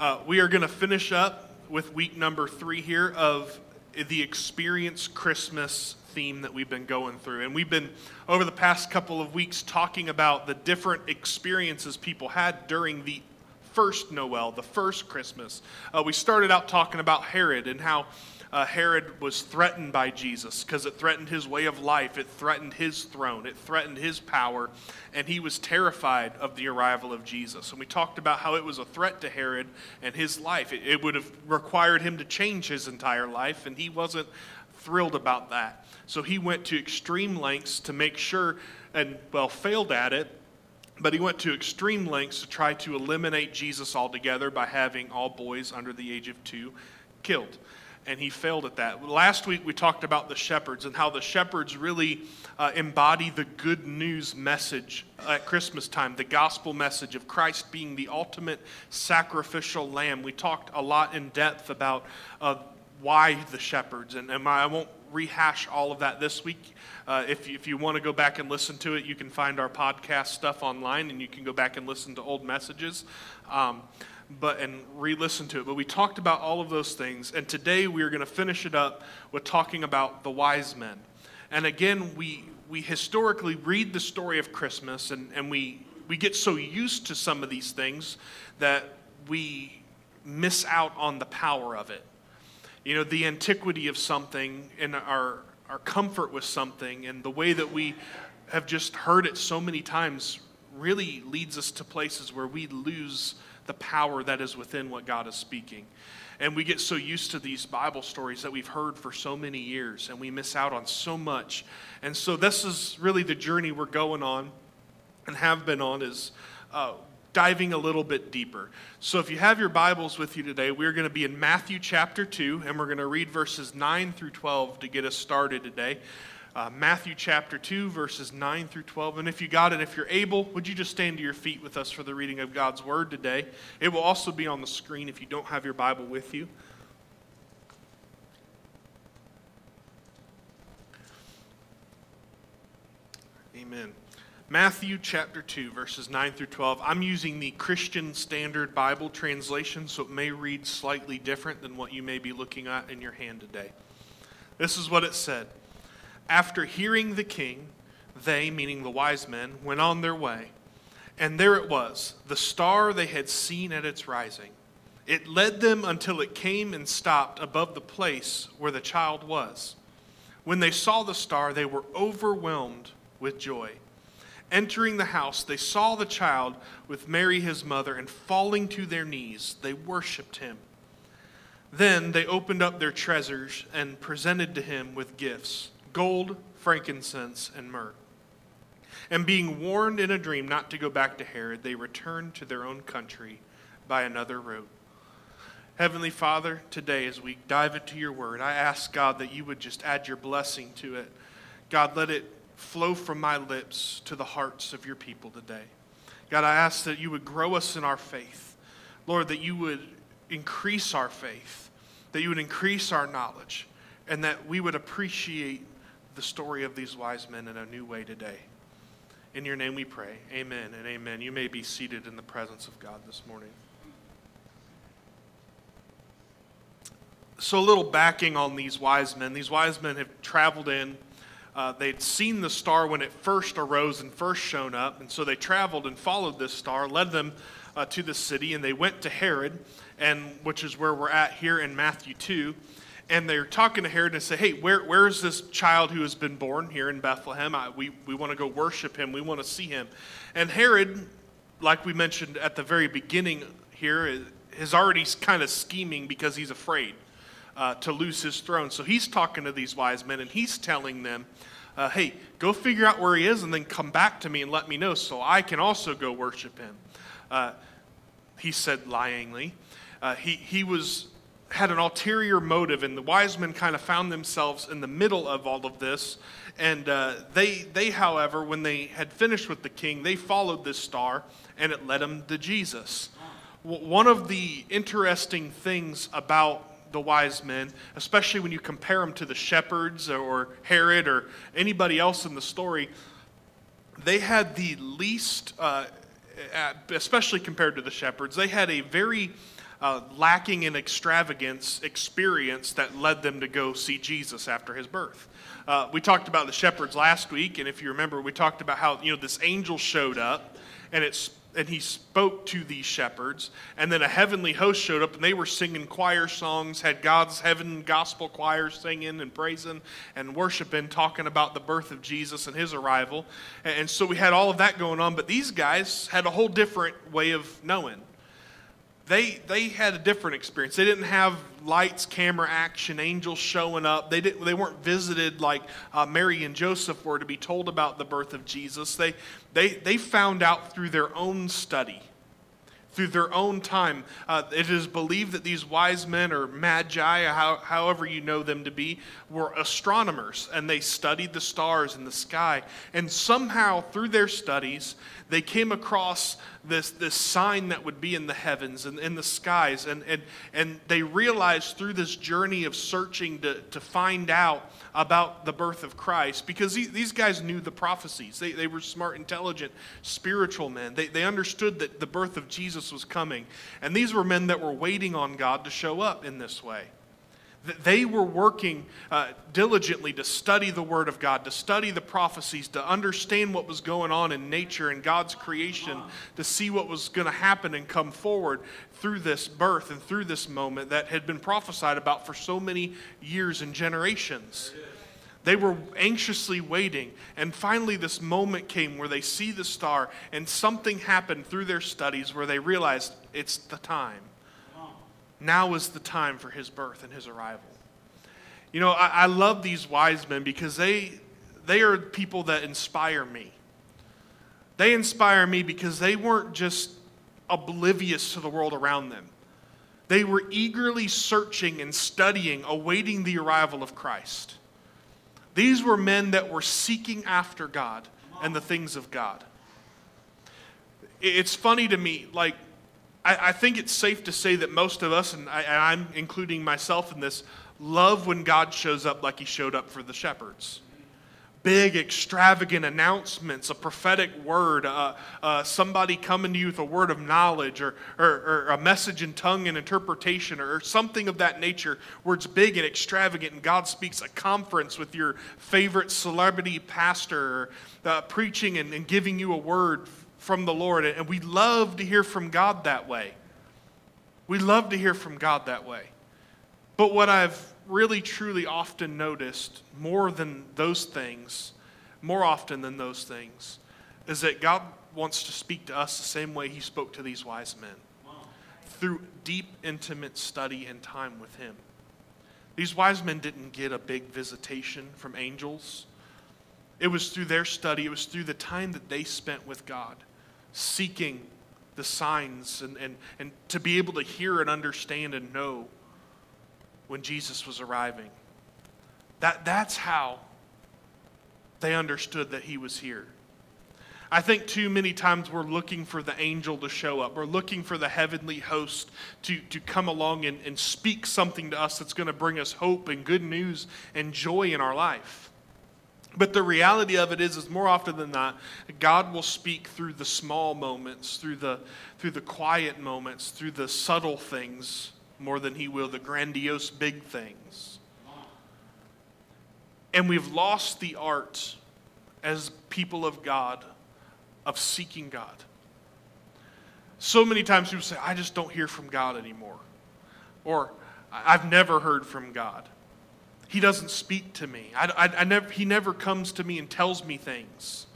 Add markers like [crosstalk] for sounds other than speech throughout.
Uh, we are going to finish up with week number three here of the Experience Christmas theme that we've been going through. And we've been, over the past couple of weeks, talking about the different experiences people had during the first Noel, the first Christmas. Uh, we started out talking about Herod and how uh, Herod was threatened by Jesus because it threatened his way of life, it threatened his throne, it threatened his power, and he was terrified of the arrival of Jesus. And we talked about how it was a threat to Herod and his life. It, it would have required him to change his entire life, and he wasn't thrilled about that. So he went to extreme lengths to make sure, and well, failed at it, but he went to extreme lengths to try to eliminate Jesus altogether by having all boys under the age of two killed and he failed at that. Last week we talked about the shepherds and how the shepherds really uh, embody the good news message at Christmas time, the gospel message of Christ being the ultimate sacrificial lamb. We talked a lot in depth about uh, why the shepherds, and, and I won't rehash all of that this week. Uh, if, if you want to go back and listen to it, you can find our podcast stuff online and you can go back and listen to old messages. Um, but and re-listen to it. But we talked about all of those things, and today we are going to finish it up with talking about the wise men. And again, we we historically read the story of Christmas, and, and we we get so used to some of these things that we miss out on the power of it. You know, the antiquity of something and our our comfort with something and the way that we have just heard it so many times really leads us to places where we lose the power that is within what God is speaking. And we get so used to these Bible stories that we've heard for so many years, and we miss out on so much. And so, this is really the journey we're going on and have been on is uh, diving a little bit deeper. So, if you have your Bibles with you today, we're going to be in Matthew chapter 2, and we're going to read verses 9 through 12 to get us started today uh, Matthew chapter 2, verses 9 through 12. And if you got it, if you're able, would you just stand to your feet with us for the reading of God's word today? It will also be on the screen if you don't have your Bible with you. Amen. Matthew chapter 2, verses 9 through 12. I'm using the Christian Standard Bible translation, so it may read slightly different than what you may be looking at in your hand today. This is what it said. After hearing the king, they, meaning the wise men, went on their way. And there it was, the star they had seen at its rising. It led them until it came and stopped above the place where the child was. When they saw the star, they were overwhelmed with joy. Entering the house, they saw the child with Mary his mother, and falling to their knees, they worshiped him. Then they opened up their treasures and presented to him with gifts gold, frankincense, and myrrh. And being warned in a dream not to go back to Herod, they returned to their own country by another route. Heavenly Father, today as we dive into your word, I ask God that you would just add your blessing to it. God, let it flow from my lips to the hearts of your people today. God, I ask that you would grow us in our faith. Lord, that you would increase our faith, that you would increase our knowledge, and that we would appreciate the story of these wise men in a new way today. In your name we pray. Amen and amen. You may be seated in the presence of God this morning. So, a little backing on these wise men. These wise men have traveled in. Uh, they'd seen the star when it first arose and first shown up, and so they traveled and followed this star, led them uh, to the city, and they went to Herod, and which is where we're at here in Matthew 2 and they're talking to Herod and say, Hey, where, where is this child who has been born here in Bethlehem? I, we, we want to go worship him. We want to see him. And Herod, like we mentioned at the very beginning here, is already kind of scheming because he's afraid uh, to lose his throne. So he's talking to these wise men and he's telling them, uh, Hey, go figure out where he is and then come back to me and let me know so I can also go worship him. Uh, he said lyingly. Uh, he, he was had an ulterior motive, and the wise men kind of found themselves in the middle of all of this. And uh, they, they, however, when they had finished with the king, they followed this star, and it led them to Jesus. One of the interesting things about the wise men, especially when you compare them to the shepherds or Herod or anybody else in the story, they had the least, uh, especially compared to the shepherds, they had a very uh, lacking in extravagance experience that led them to go see Jesus after his birth. Uh, we talked about the shepherds last week, and if you remember, we talked about how you know this angel showed up, and it's and he spoke to these shepherds, and then a heavenly host showed up, and they were singing choir songs, had God's heaven gospel choir singing and praising and worshiping, talking about the birth of Jesus and his arrival, and so we had all of that going on. But these guys had a whole different way of knowing they they had a different experience. They didn't have lights, camera, action, angels showing up. They didn't. They weren't visited like uh, Mary and Joseph were to be told about the birth of Jesus. They they they found out through their own study through their own time. Uh, it is believed that these wise men, or magi, how, however you know them to be, were astronomers and they studied the stars in the sky. And somehow, through their studies, they came across this, this sign that would be in the heavens and in the skies. And, and, and they realized through this journey of searching to, to find out about the birth of Christ because these guys knew the prophecies. They, they were smart, intelligent, spiritual men. They, they understood that the birth of Jesus was coming. And these were men that were waiting on God to show up in this way. They were working uh, diligently to study the Word of God, to study the prophecies, to understand what was going on in nature and God's creation, to see what was going to happen and come forward through this birth and through this moment that had been prophesied about for so many years and generations. They were anxiously waiting, and finally, this moment came where they see the star, and something happened through their studies where they realized it's the time now is the time for his birth and his arrival. You know, I, I love these wise men because they, they are people that inspire me. They inspire me because they weren't just oblivious to the world around them. They were eagerly searching and studying, awaiting the arrival of Christ. These were men that were seeking after God and the things of God. It's funny to me, like, I, I think it's safe to say that most of us, and, I, and I'm including myself in this, love when God shows up like he showed up for the shepherds big, extravagant announcements, a prophetic word, uh, uh, somebody coming to you with a word of knowledge, or, or, or, a message in tongue and interpretation, or something of that nature where it's big and extravagant, and God speaks a conference with your favorite celebrity pastor, uh, preaching and, and giving you a word from the Lord. And we love to hear from God that way. We love to hear from God that way. But what I've really, truly often noticed, more than those things, more often than those things, is that God wants to speak to us the same way He spoke to these wise men through deep, intimate study and time with Him. These wise men didn't get a big visitation from angels. It was through their study, it was through the time that they spent with God seeking the signs and, and, and to be able to hear and understand and know when Jesus was arriving. That, that's how they understood that he was here. I think too many times we're looking for the angel to show up. We're looking for the heavenly host to, to come along and, and speak something to us that's going to bring us hope and good news and joy in our life. But the reality of it is, is more often than not, God will speak through the small moments, through the, through the quiet moments, through the subtle things, more than He will the grandiose big things. And we've lost the art as people of God of seeking God. So many times people say, I just don't hear from God anymore. Or, I've never heard from God. He doesn't speak to me. I, I, I never, he never comes to me and tells me things.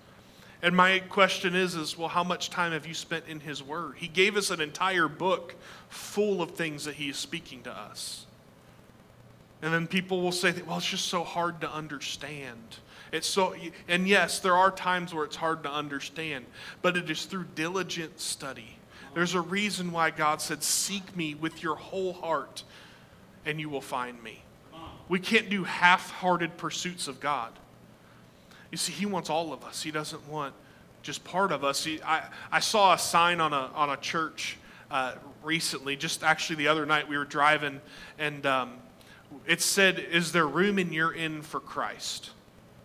And my question is, is, well, how much time have you spent in His Word? He gave us an entire book full of things that He is speaking to us. And then people will say, that, well, it's just so hard to understand. It's so, and yes, there are times where it's hard to understand, but it is through diligent study. There's a reason why God said, Seek me with your whole heart, and you will find me. We can't do half hearted pursuits of God. You see, He wants all of us, He doesn't want just part of us. He, I, I saw a sign on a, on a church uh, recently, just actually the other night we were driving, and um, it said, Is there room in your inn for Christ?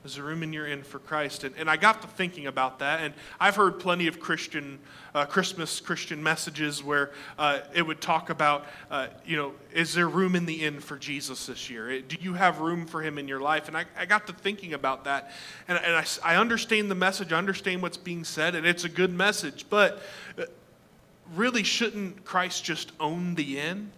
Is there room in your inn for Christ? And, and I got to thinking about that, and I've heard plenty of Christian, uh, Christmas Christian messages where uh, it would talk about, uh, you know, is there room in the inn for Jesus this year? Do you have room for him in your life? And I, I got to thinking about that, and, and I, I understand the message, I understand what's being said, and it's a good message, but uh, really, shouldn't Christ just own the inn?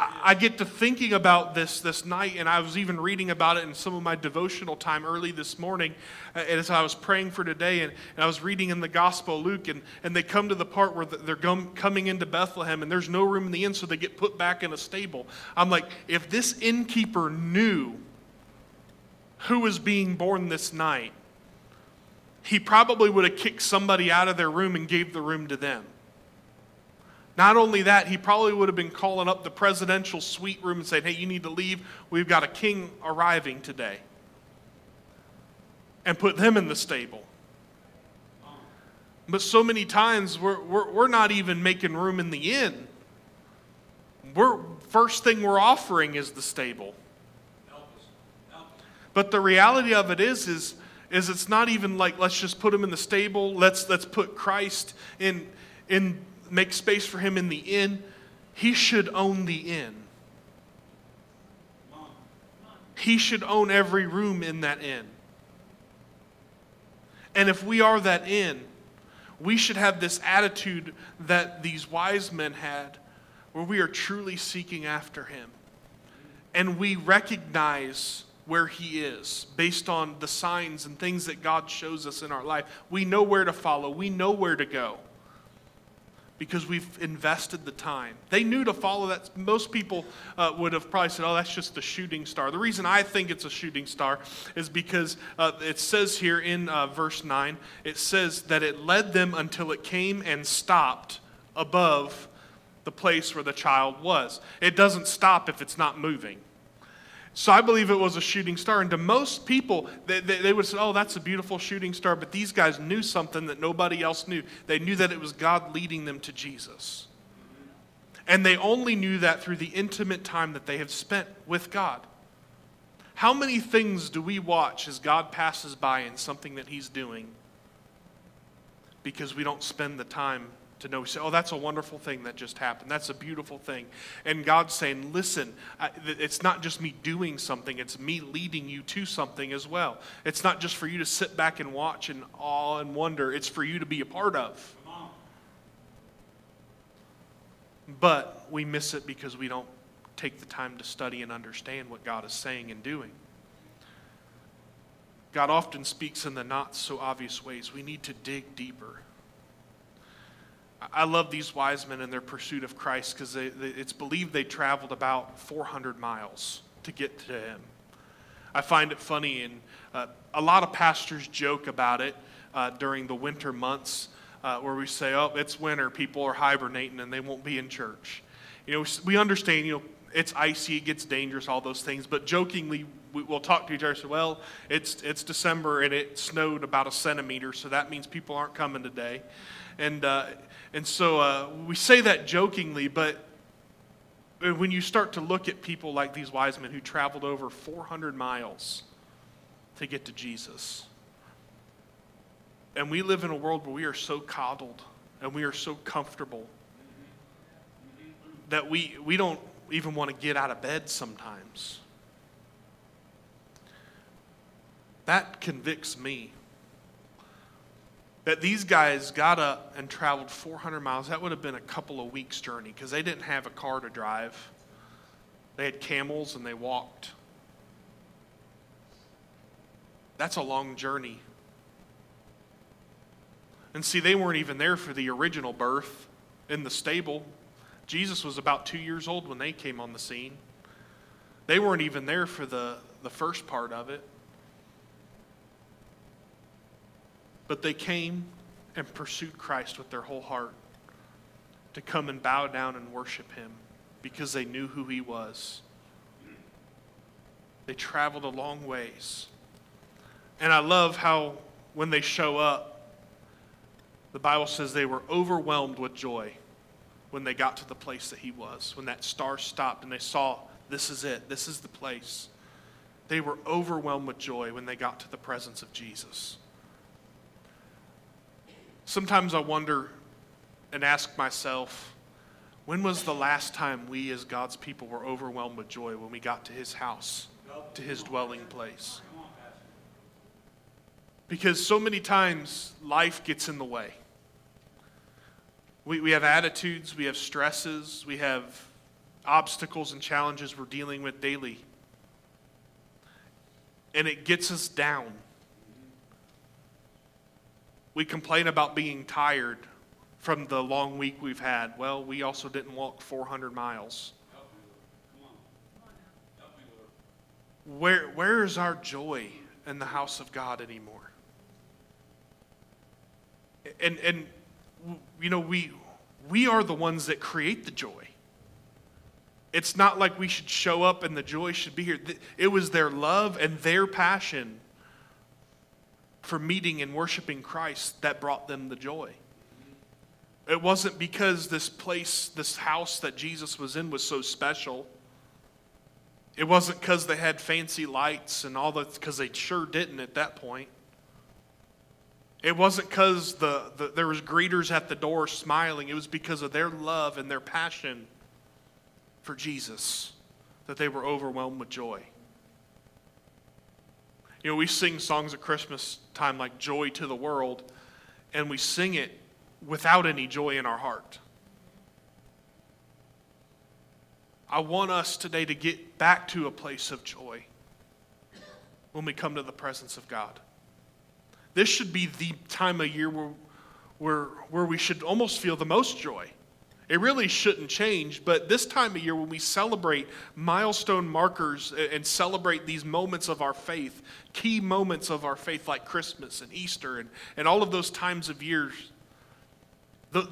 I get to thinking about this this night, and I was even reading about it in some of my devotional time early this morning uh, as I was praying for today. And, and I was reading in the Gospel Luke, and, and they come to the part where they're coming into Bethlehem, and there's no room in the inn, so they get put back in a stable. I'm like, if this innkeeper knew who was being born this night, he probably would have kicked somebody out of their room and gave the room to them. Not only that, he probably would have been calling up the presidential suite room and saying, Hey, you need to leave. We've got a king arriving today. And put them in the stable. But so many times we're, we're, we're not even making room in the inn. We're, first thing we're offering is the stable. But the reality of it is, is, is it's not even like let's just put him in the stable. Let's let's put Christ in in make space for him in the inn, he should own the inn. He should own every room in that inn. And if we are that inn, we should have this attitude that these wise men had, where we are truly seeking after him. And we recognize where he is based on the signs and things that God shows us in our life. We know where to follow, we know where to go because we've invested the time. They knew to follow that. Most people uh, would have probably said, oh, that's just a shooting star. The reason I think it's a shooting star is because uh, it says here in uh, verse 9, it says that it led them until it came and stopped above the place where the child was. It doesn't stop if it's not moving. So I believe it was a shooting star. And to most people, they, they, they, would say, oh, that's a beautiful shooting star. But these guys knew something that nobody else knew. They knew that it was God leading them to Jesus. And they only knew that through the intimate time that they have spent with God. How many things do we watch as God passes by in something that He's doing because we don't spend the time to know, say, oh, that's a wonderful thing that just happened. That's a beautiful thing. And God's saying, listen, I, it's not just me doing something, it's me leading you to something as well. It's not just for you to sit back and watch and awe and wonder, it's for you to be a part of. But we miss it because we don't take the time to study and understand what God is saying and doing. God often speaks in the not so obvious ways. We need to dig deeper. I love these wise men and their pursuit of Christ because it's believed they traveled about 400 miles to get to him. I find it funny, and uh, a lot of pastors joke about it uh, during the winter months uh, where we say, oh, it's winter, people are hibernating and they won't be in church. You know, we understand, you know, it's icy, it gets dangerous, all those things, but jokingly, we, will talk to each other and say, well, it's, it's December and it snowed about a centimeter, so that means people aren't coming today. And, uh, and so uh, we say that jokingly, but when you start to look at people like these wise men who traveled over 400 miles to get to Jesus, and we live in a world where we are so coddled and we are so comfortable that we, we don't even want to get out of bed sometimes. That convicts me that these guys got up and traveled 400 miles. That would have been a couple of weeks' journey because they didn't have a car to drive. They had camels and they walked. That's a long journey. And see, they weren't even there for the original birth in the stable. Jesus was about two years old when they came on the scene. They weren't even there for the, the first part of it. But they came and pursued Christ with their whole heart to come and bow down and worship him because they knew who he was. They traveled a long ways. And I love how when they show up, the Bible says they were overwhelmed with joy when they got to the place that he was, when that star stopped and they saw, this is it, this is the place. They were overwhelmed with joy when they got to the presence of Jesus. Sometimes I wonder and ask myself, when was the last time we as God's people were overwhelmed with joy when we got to his house, to his dwelling place? Because so many times life gets in the way. We, we have attitudes, we have stresses, we have obstacles and challenges we're dealing with daily. And it gets us down. We complain about being tired from the long week we've had. Well, we also didn't walk 400 miles. Where, where is our joy in the house of God anymore? And, and you know, we, we are the ones that create the joy. It's not like we should show up and the joy should be here. It was their love and their passion for meeting and worshiping Christ that brought them the joy. It wasn't because this place, this house that Jesus was in was so special. It wasn't because they had fancy lights and all that, because they sure didn't at that point. It wasn't because the, the, there was greeters at the door smiling. It was because of their love and their passion for Jesus that they were overwhelmed with joy. You know, we sing songs at Christmas time like Joy to the World, and we sing it without any joy in our heart. I want us today to get back to a place of joy when we come to the presence of God. This should be the time of year where, where, where we should almost feel the most joy. It really shouldn't change, but this time of year when we celebrate milestone markers and celebrate these moments of our faith, key moments of our faith like Christmas and Easter and, and all of those times of years,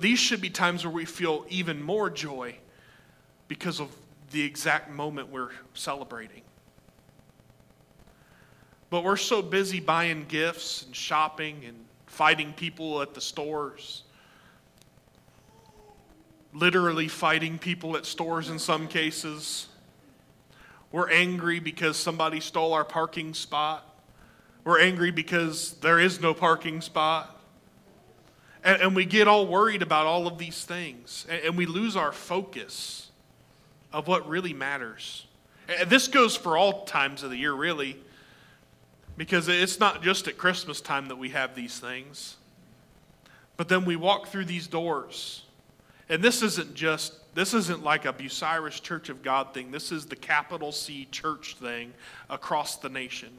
these should be times where we feel even more joy because of the exact moment we're celebrating. But we're so busy buying gifts and shopping and fighting people at the stores, literally fighting people at stores in some cases. We're angry because somebody stole our parking spot. We're angry because there is no parking spot. And, and we get all worried about all of these things. And, and we lose our focus of what really matters. And this goes for all times of the year, really. Because it's not just at Christmas time that we have these things. But then we walk through these doors. And this isn't just, this isn't like a Bucyrus Church of God thing. This is the capital C church thing across the nation.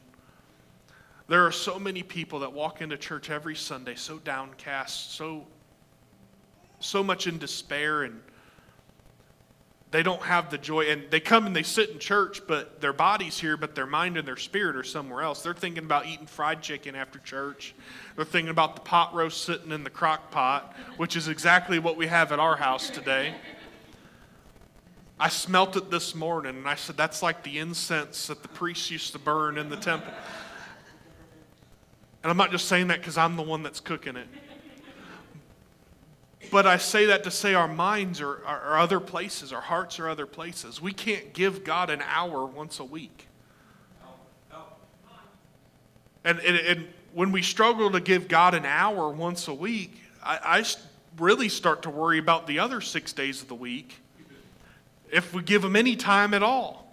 There are so many people that walk into church every Sunday so downcast, so, so much in despair and they don't have the joy. And they come and they sit in church but their body's here but their mind and their spirit are somewhere else. They're thinking about eating fried chicken after church. They're thinking about the pot roast sitting in the crock pot which is exactly what we have at our house today. I smelt it this morning and i said that's like the incense that the priests used to burn in the temple. And i'm not just saying that because i'm the one that's cooking it but I say that to say our minds are, are, are, other places, our hearts are other places. We can't give God an hour once a week. And, and, and when we struggle to give God an hour once a week, I, I really start to worry about the other six days of the week if we give Him any time at all.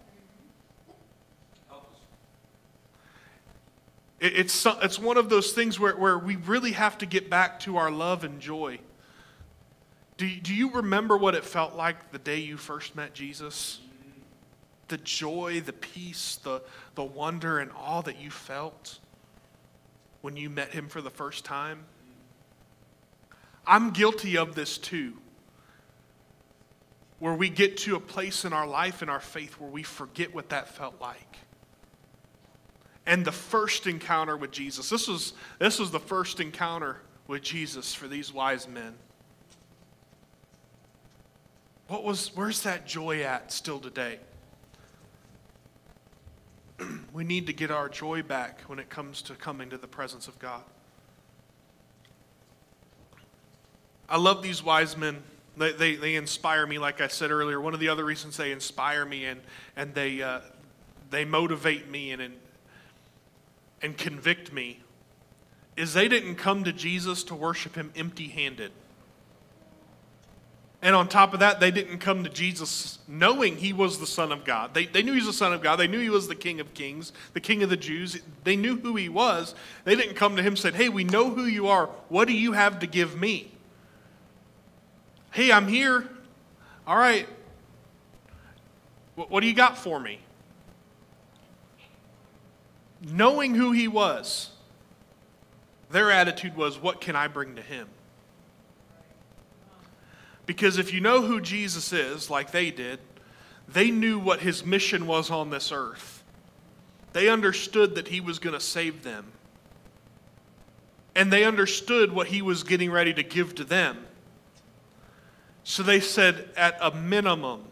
it's, it's one of those things where, where we really have to get back to our love and joy. Do, do you remember what it felt like the day you first met Jesus? The joy, the peace, the, the wonder, and all that you felt when you met him for the first time? I'm guilty of this too. Where we get to a place in our life and our faith where we forget what that felt like. And the first encounter with Jesus, this was, this was the first encounter with Jesus for these wise men. What was, where's that joy at still today? [clears throat] we need to get our joy back when it comes to coming to the presence of God. I love these wise men. They, they, they inspire me, like I said earlier. One of the other reasons they inspire me and, and they, uh, they motivate me and, and, and convict me is they didn't come to Jesus to worship him empty handed. And on top of that, they didn't come to Jesus knowing he was the Son of God. They, they knew he was the Son of God. They knew he was the King of Kings, the King of the Jews. They knew who he was. They didn't come to him and said, Hey, we know who you are. What do you have to give me? Hey, I'm here. All right. What, what do you got for me? Knowing who he was, their attitude was, What can I bring to him? Because if you know who Jesus is, like they did, they knew what his mission was on this earth. They understood that he was going to save them. And they understood what he was getting ready to give to them. So they said, at a minimum,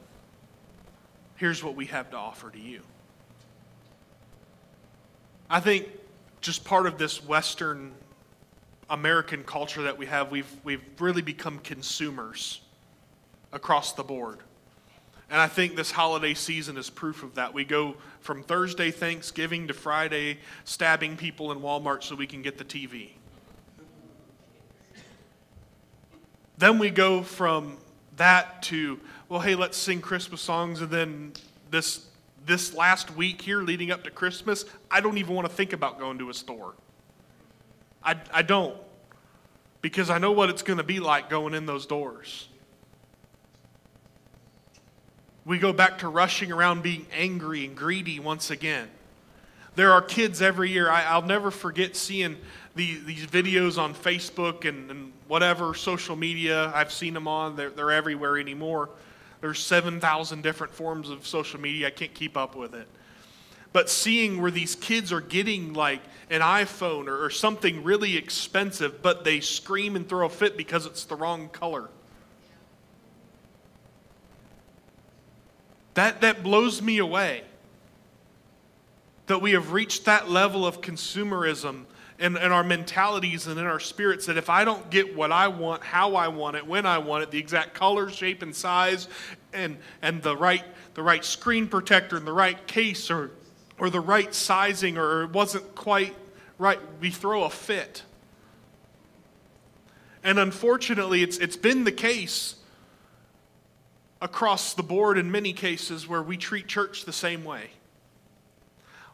here's what we have to offer to you. I think just part of this Western American culture that we have, we've, we've really become consumers across the board. And I think this holiday season is proof of that. We go from Thursday Thanksgiving to Friday stabbing people in Walmart so we can get the TV. Then we go from that to, well, hey, let's sing Christmas songs. And then this, this last week here leading up to Christmas, I don't even want to think about going to a store. I, I don't. Because I know what it's going to be like going in those doors. We go back to rushing around being angry and greedy once again. There are kids every year. I, will never forget seeing the, these videos on Facebook and, and, whatever social media I've seen them on. They're, they're everywhere anymore. There's 7,000 different forms of social media. I can't keep up with it. But seeing where these kids are getting like an iPhone or, or something really expensive, but they scream and throw a fit because it's the wrong color. That, that blows me away. That we have reached that level of consumerism in, in our mentalities and in our spirits that if I don't get what I want, how I want it, when I want it, the exact color, shape, and size, and, and the, right, the right screen protector and the right case or, or the right sizing or it wasn't quite right, we throw a fit. And unfortunately, it's, it's been the case across the board in many cases where we treat church the same way.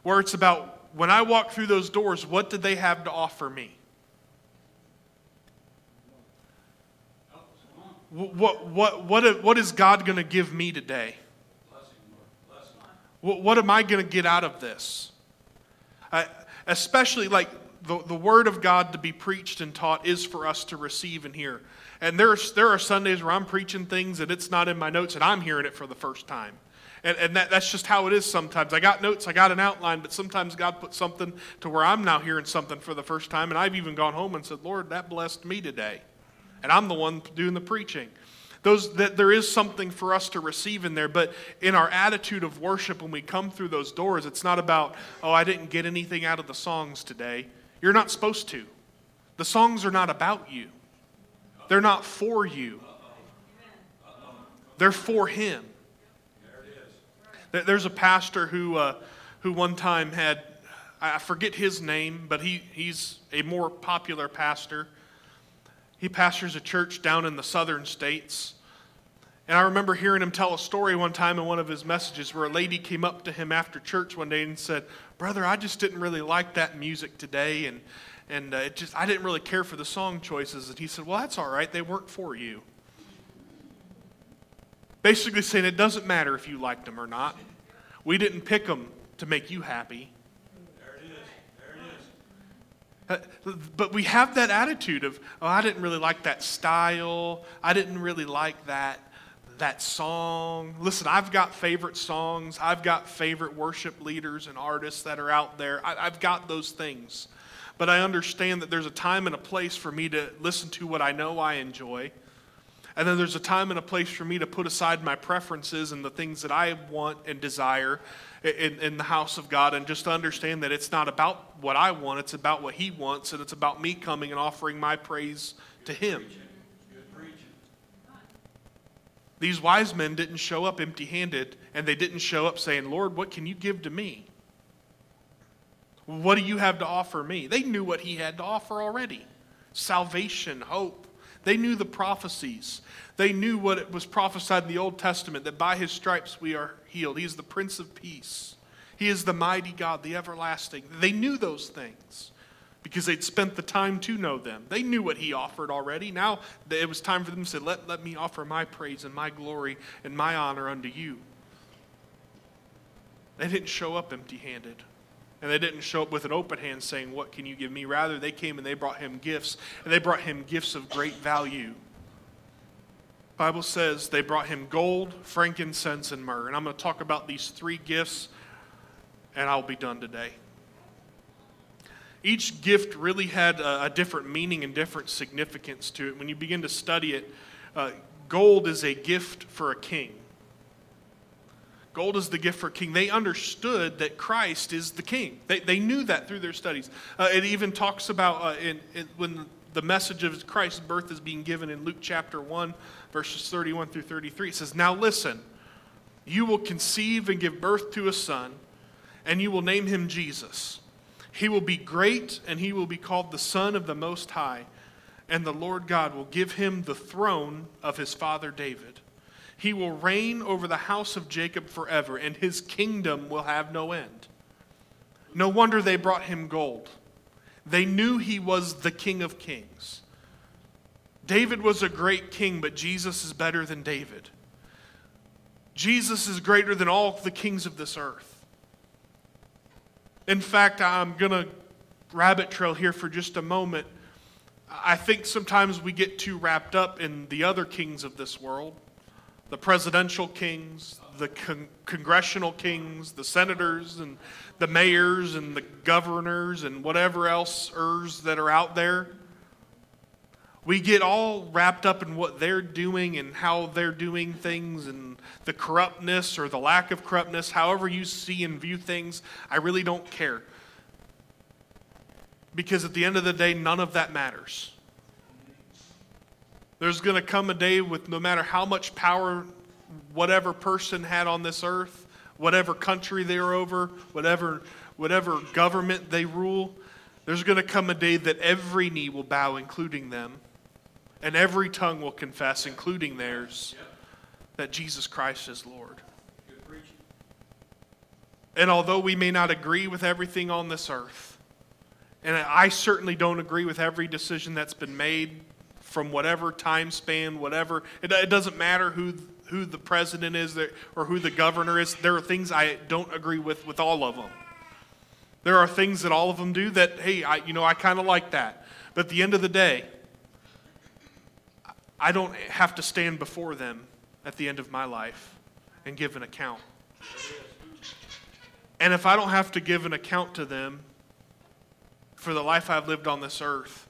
Where it's about when I walk through those doors, what did they have to offer me? What, what, what, what is God going to give me today? What, am I going to get out of this? I, especially like the, the word of God to be preached and taught is for us to receive and hear. And there's, there are Sundays where I'm preaching things and it's not in my notes and I'm hearing it for the first time. And, and that, that's just how it is sometimes. I got notes, I got an outline, but sometimes God puts something to where I'm now hearing something for the first time. And I've even gone home and said, Lord, that blessed me today. And I'm the one doing the preaching. Those, that there is something for us to receive in there, but in our attitude of worship when we come through those doors, it's not about, oh, I didn't get anything out of the songs today. You're not supposed to. The songs are not about you. They're not for you, they're for Him. There's a pastor who, uh, who one time had, I forget his name, but he, he's a more popular pastor. He pastors a church down in the southern states. And I remember hearing him tell a story one time in one of his messages where a lady came up to him after church one day and said, Brother, I just didn't really like that music today. And, and uh, it just I didn't really care for the song choices. And he said, "Well, that's all right. They weren't for you." Basically saying it doesn't matter if you liked them or not. We didn't pick them to make you happy. There it is. There it is. Uh, Uh, but we have that attitude of, "Oh, I didn't really like that style. I didn't really like that." that song. Listen, I've got favorite songs. I've got favorite worship leaders and artists that are out there. I, have got those things but I understand that there's a time and a place for me to listen to what I know I enjoy. And then there's a time and a place for me to put aside my preferences and the things that I want and desire in, in, the house of God and just to understand that it's not about what I want, it's about what He wants, and it's about me coming and offering my praise to Him. These wise men didn't show up empty handed, and they didn't show up saying, Lord, what can you give to me? What do you have to offer me? They knew what he had to offer already salvation, hope. They knew the prophecies. They knew what it was prophesied in the Old Testament that by his stripes we are healed. He is the Prince of Peace. He is the mighty God, the everlasting. They knew those things because they'd spent the time to know them. They knew what he offered already. Now it was time for them to say, let, let me offer my praise and my glory and my honor unto you. They didn't show up empty handed. And they didn't show up with an open hand saying, What can you give me? Rather, they came and they brought him gifts, and they brought him gifts of great value. Bible says they brought him gold, frankincense, and myrrh. And I'm going to talk about these three gifts, and I'll be done today. Each gift really had a, a different meaning and different significance to it. When you begin to study it, uh, gold is a gift for a king. Gold is the gift for king. They understood that Christ is the king. They, they knew that through their studies. Uh, it even talks about uh, in, in, when the message of Christ's birth is being given in Luke chapter 1, verses 31 through 33. It says, Now listen, you will conceive and give birth to a son, and you will name him Jesus. He will be great, and he will be called the Son of the Most High, and the Lord God will give him the throne of his father David. He will reign over the house of Jacob forever, and his kingdom will have no end. No wonder they brought him gold. They knew he was the King of Kings. David was a great king, but Jesus is better than David. Jesus is greater than all the kings of this earth. In fact, I'm going to rabbit trail here for just a moment. I think sometimes we get too wrapped up in the other kings of this world the presidential kings, the con- congressional kings, the senators, and the mayors, and the governors, and whatever else that are out there. We get all wrapped up in what they're doing and how they're doing things and the corruptness or the lack of corruptness, however you see and view things. I really don't care. Because at the end of the day, none of that matters. There's going to come a day with no matter how much power whatever person had on this earth, whatever country they're over, whatever, whatever government they rule, there's going to come a day that every knee will bow, including them, and every tongue will confess, including theirs, that Jesus Christ is Lord. And although we may not agree with everything on this earth, and I certainly don't agree with every decision that's been made from whatever time span, whatever. It, it doesn't matter who who the president is or who the governor is. There are things I don't agree with with all of them. There are things that all of them do that, hey, I, you know, I kind of like that. But at the end of the day, I don't have to stand before them at the end of my life and give an account. And if I don't have to give an account to them for the life I've lived on this earth,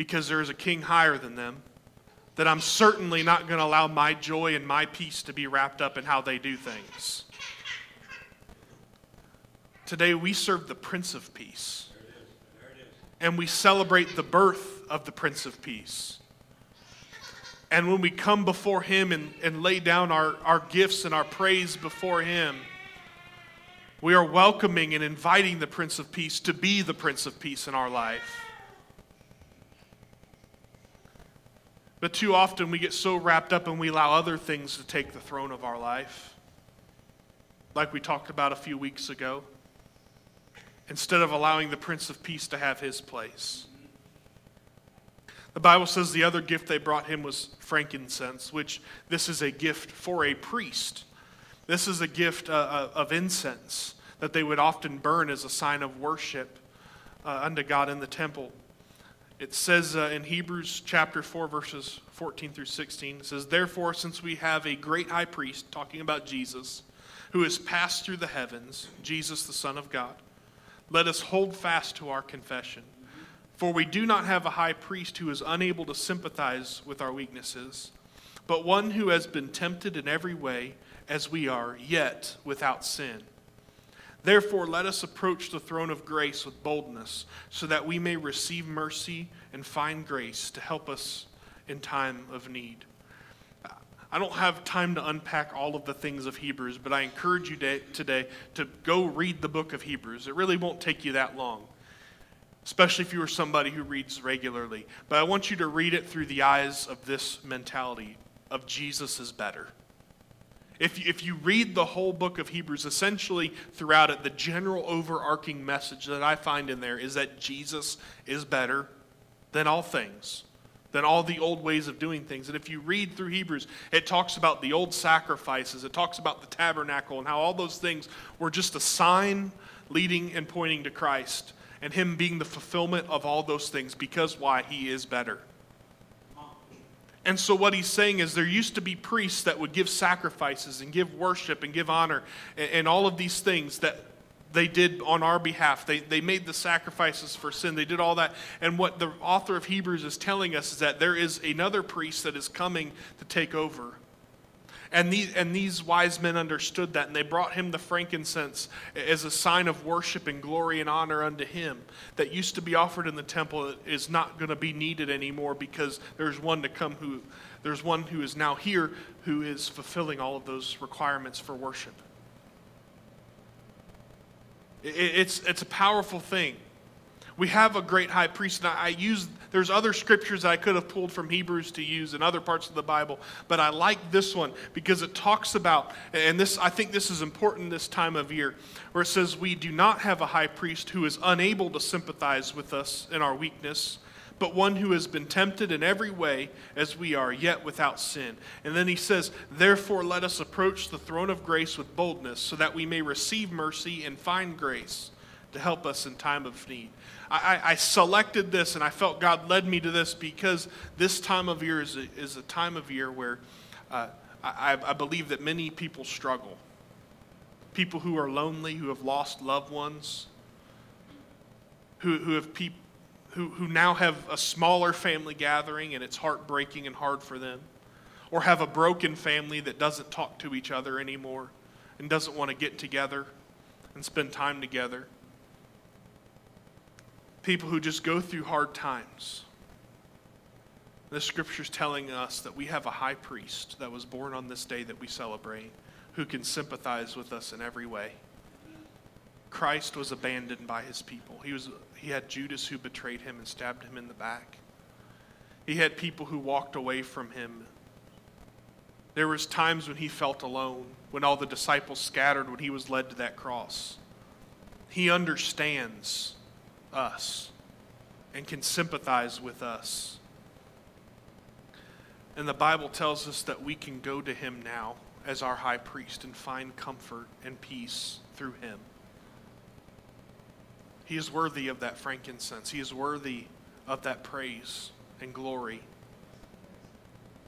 because there is a king higher than them, that I'm certainly not going to allow my joy and my peace to be wrapped up in how they do things. Today we serve the Prince of Peace. And we celebrate the birth of the Prince of Peace. And when we come before Him and, and lay down our, our gifts and our praise before Him, we are welcoming and inviting the Prince of Peace to be the Prince of Peace in our life. But too often we get so wrapped up and we allow other things to take the throne of our life, like we talked about a few weeks ago, instead of allowing the Prince of Peace to have his place. The Bible says the other gift they brought him was frankincense, which this is a gift for a priest. This is a gift uh, uh of incense that they would often burn as a sign of worship uh, unto God in the temple. It says uh, in Hebrews chapter 4, verses 14 through 16, it says, Therefore, since we have a great high priest, talking about Jesus, who has passed through the heavens, Jesus, the Son of God, let us hold fast to our confession. For we do not have a high priest who is unable to sympathize with our weaknesses, but one who has been tempted in every way as we are, yet without sin. Therefore, let us approach the throne of grace with boldness, so that we may receive mercy and find grace to help us in time of need. I don't have time to unpack all of the things of Hebrews, but I encourage you today to go read the book of Hebrews. It really won't take you that long, especially if you are somebody who reads regularly. But I want you to read it through the eyes of this mentality of Jesus is better. If you, if you read the whole book of Hebrews, essentially throughout it, the general overarching message that I find in there is that Jesus is better than all things than all the old ways of doing things. And if you read through Hebrews, it talks about the old sacrifices, it talks about the tabernacle, and how all those things were just a sign leading and pointing to Christ, and Him being the fulfillment of all those things, because why? He is better. And so, what he's saying is, there used to be priests that would give sacrifices and give worship and give honor and, and all of these things that they did on our behalf. They, they made the sacrifices for sin. They did all that. And what the author of Hebrews is telling us is that there is another priest that is coming to take over. And these, and these wise men understood that, and they brought him the frankincense as a sign of worship and glory and honor unto him that used to be offered in the temple is not going to be needed anymore because there's one to come who, there's one who is now here who is fulfilling all of those requirements for worship. It's, it's a powerful thing. We have a great high priest, and I, use, there's other scriptures I could have pulled from Hebrews to use in other parts of the Bible, but I like this one because it talks about, and this, I think this is important this time of year, where it says, We do not have a high priest who is unable to sympathize with us in our weakness but one who has been tempted in every way as we are, yet without sin. And then he says, Therefore, let us approach the throne of grace with boldness, so that we may receive mercy and find grace to help us in time of need. I, I, selected this and I felt God led me to this because this time of year is a, is a time of year where uh, I, I believe that many people struggle. People who are lonely, who have lost loved ones, who, who have people who, who now have a smaller family gathering and it's heartbreaking and hard for them, or have a broken family that doesn't talk to each other anymore and doesn't want to get together and spend time together. People who just go through hard times. The scripture's telling us that we have a high priest that was born on this day that we celebrate who can sympathize with us in every way. Christ was abandoned by his people. He, was, he had Judas who betrayed him and stabbed him in the back. He had people who walked away from him. There was times when he felt alone, when all the disciples scattered when he was led to that cross. He understands us and can sympathize with us. And the Bible tells us that we can go to him now as our high priest and find comfort and peace through him. He is worthy of that frankincense. He is worthy of that praise and glory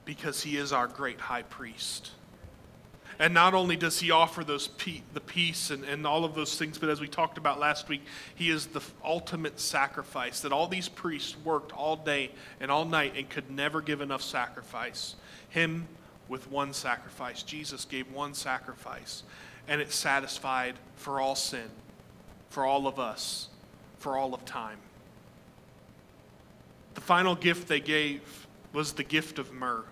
because he is our great high priest. And not only does he offer those pe- the peace and, and all of those things, but as we talked about last week, he is the ultimate sacrifice that all these priests worked all day and all night and could never give enough sacrifice. Him with one sacrifice. Jesus gave one sacrifice, and it satisfied for all sin, for all of us for all of time. The final gift they gave was the gift of myrrh.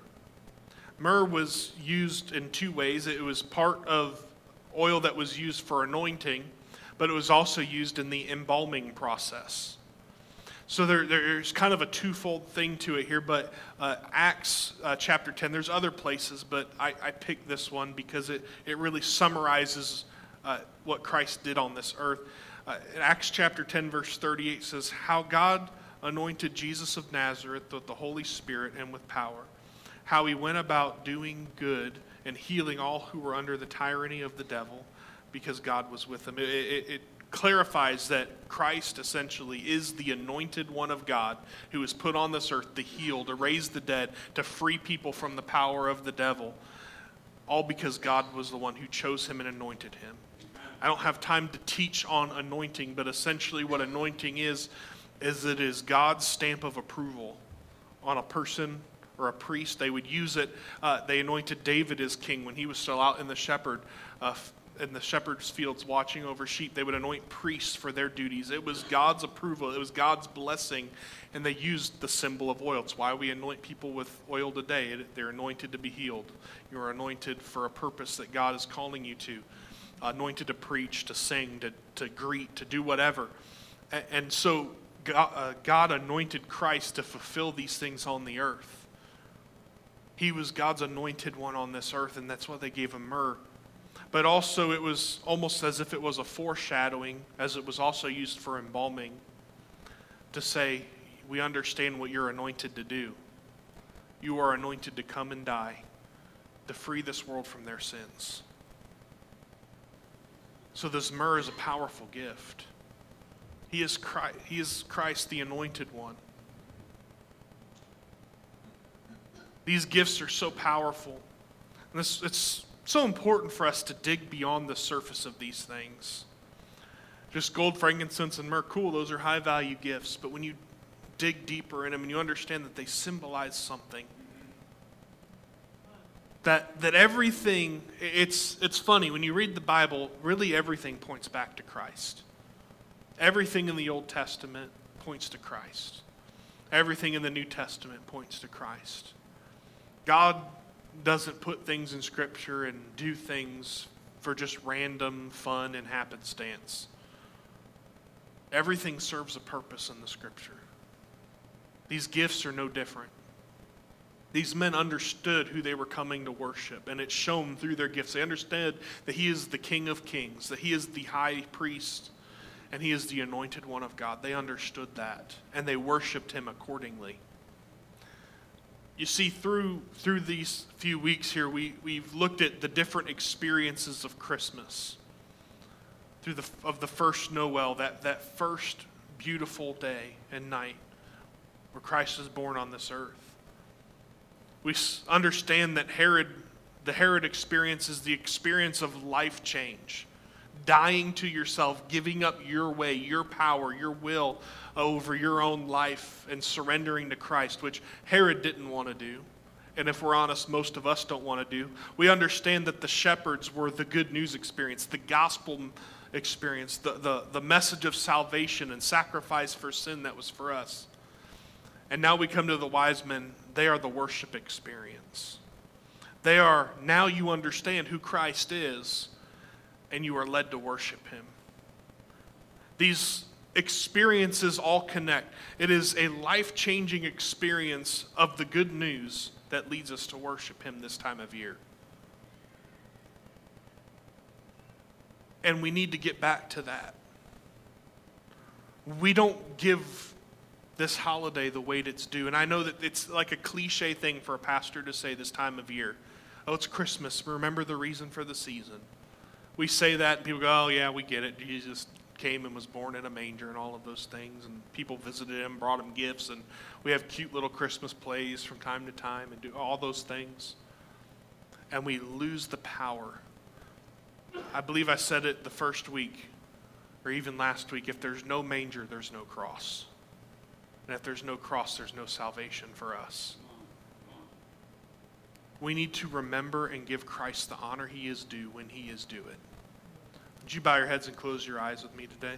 Myrrh was used in two ways. It was part of oil that was used for anointing, but it was also used in the embalming process. So there, there's kind of a twofold thing to it here, but uh, Acts uh, chapter 10, there's other places, but I, I picked this one because it, it really summarizes uh, what Christ did on this earth. Uh, Acts chapter 10, verse 38 says, How God anointed Jesus of Nazareth with the Holy Spirit and with power, how he went about doing good and healing all who were under the tyranny of the devil because God was with him. It, it, it clarifies that Christ essentially is the anointed one of God who is put on this earth to heal, to raise the dead, to free people from the power of the devil, all because God was the one who chose him and anointed him. I don't have time to teach on anointing, but essentially what anointing is, is it is God's stamp of approval on a person or a priest. They would use it. Uh, they anointed David as king when he was still out in the shepherd. Uh, in the shepherd's fields watching over sheep, they would anoint priests for their duties. It was God's approval, it was God's blessing, and they used the symbol of oil. It's why we anoint people with oil today. They're anointed to be healed. You're anointed for a purpose that God is calling you to, anointed to preach, to sing, to, to greet, to do whatever. And, and so God, uh, God anointed Christ to fulfill these things on the earth. He was God's anointed one on this earth, and that's why they gave him myrrh but also it was almost as if it was a foreshadowing, as it was also used for embalming, to say, We understand what you're anointed to do. You are anointed to come and die, to free this world from their sins. So, this myrrh is a powerful gift. He is Christ, he is Christ the anointed one. These gifts are so powerful. And this, it's so important for us to dig beyond the surface of these things. Just gold, frankincense, and myrrh, cool, those are high value gifts. But when you dig deeper in them and you understand that they symbolize something, that, that everything, it's, it's funny, when you read the Bible, really everything points back to Christ. Everything in the Old Testament points to Christ. Everything in the New Testament points to Christ. God doesn't put things in Scripture and do things for just random fun and happenstance. Everything serves a purpose in the Scripture. These gifts are no different. These men understood who they were coming to worship, and it's shown through their gifts. They understood that He is the King of Kings, that He is the high priest, and He is the anointed one of God. They understood that, and they worshiped Him accordingly. You see, through, through these few weeks here, we, we've looked at the different experiences of Christmas. Through the, of the first Noel, that, that first beautiful day and night where Christ was born on this earth. We understand that Herod, the Herod experience is the experience of life change dying to yourself, giving up your way, your power, your will over your own life, and surrendering to Christ, which Herod didn't want to do. And if we're honest, most of us don't want to do. We understand that the shepherds were the good news experience, the gospel experience, the, the, the message of salvation and sacrifice for sin that was for us. And now we come to the wise men, they are the worship experience. They are, now you understand who Christ is and you are led to worship Him. These experiences all connect. It is a life changing experience of the good news that leads us to worship Him this time of year. And we need to get back to that. We don't give this holiday the weight it's due. And I know that it's like a cliche thing for a pastor to say this time of year. Oh, it's Christmas. Remember the reason for the season we say that and people go, oh, yeah, we get it. Jesus came and was born in a manger and all of those things. And people visited him, brought him gifts. And we have cute little Christmas plays from time to time and do all those things. And we lose the power. I believe I said it the first week or even last week if there's no manger, there's no cross. And if there's no cross, there's no salvation for us we need to remember and give Christ the honor he is due when he is due it. Would you bow your heads and close your eyes with me today?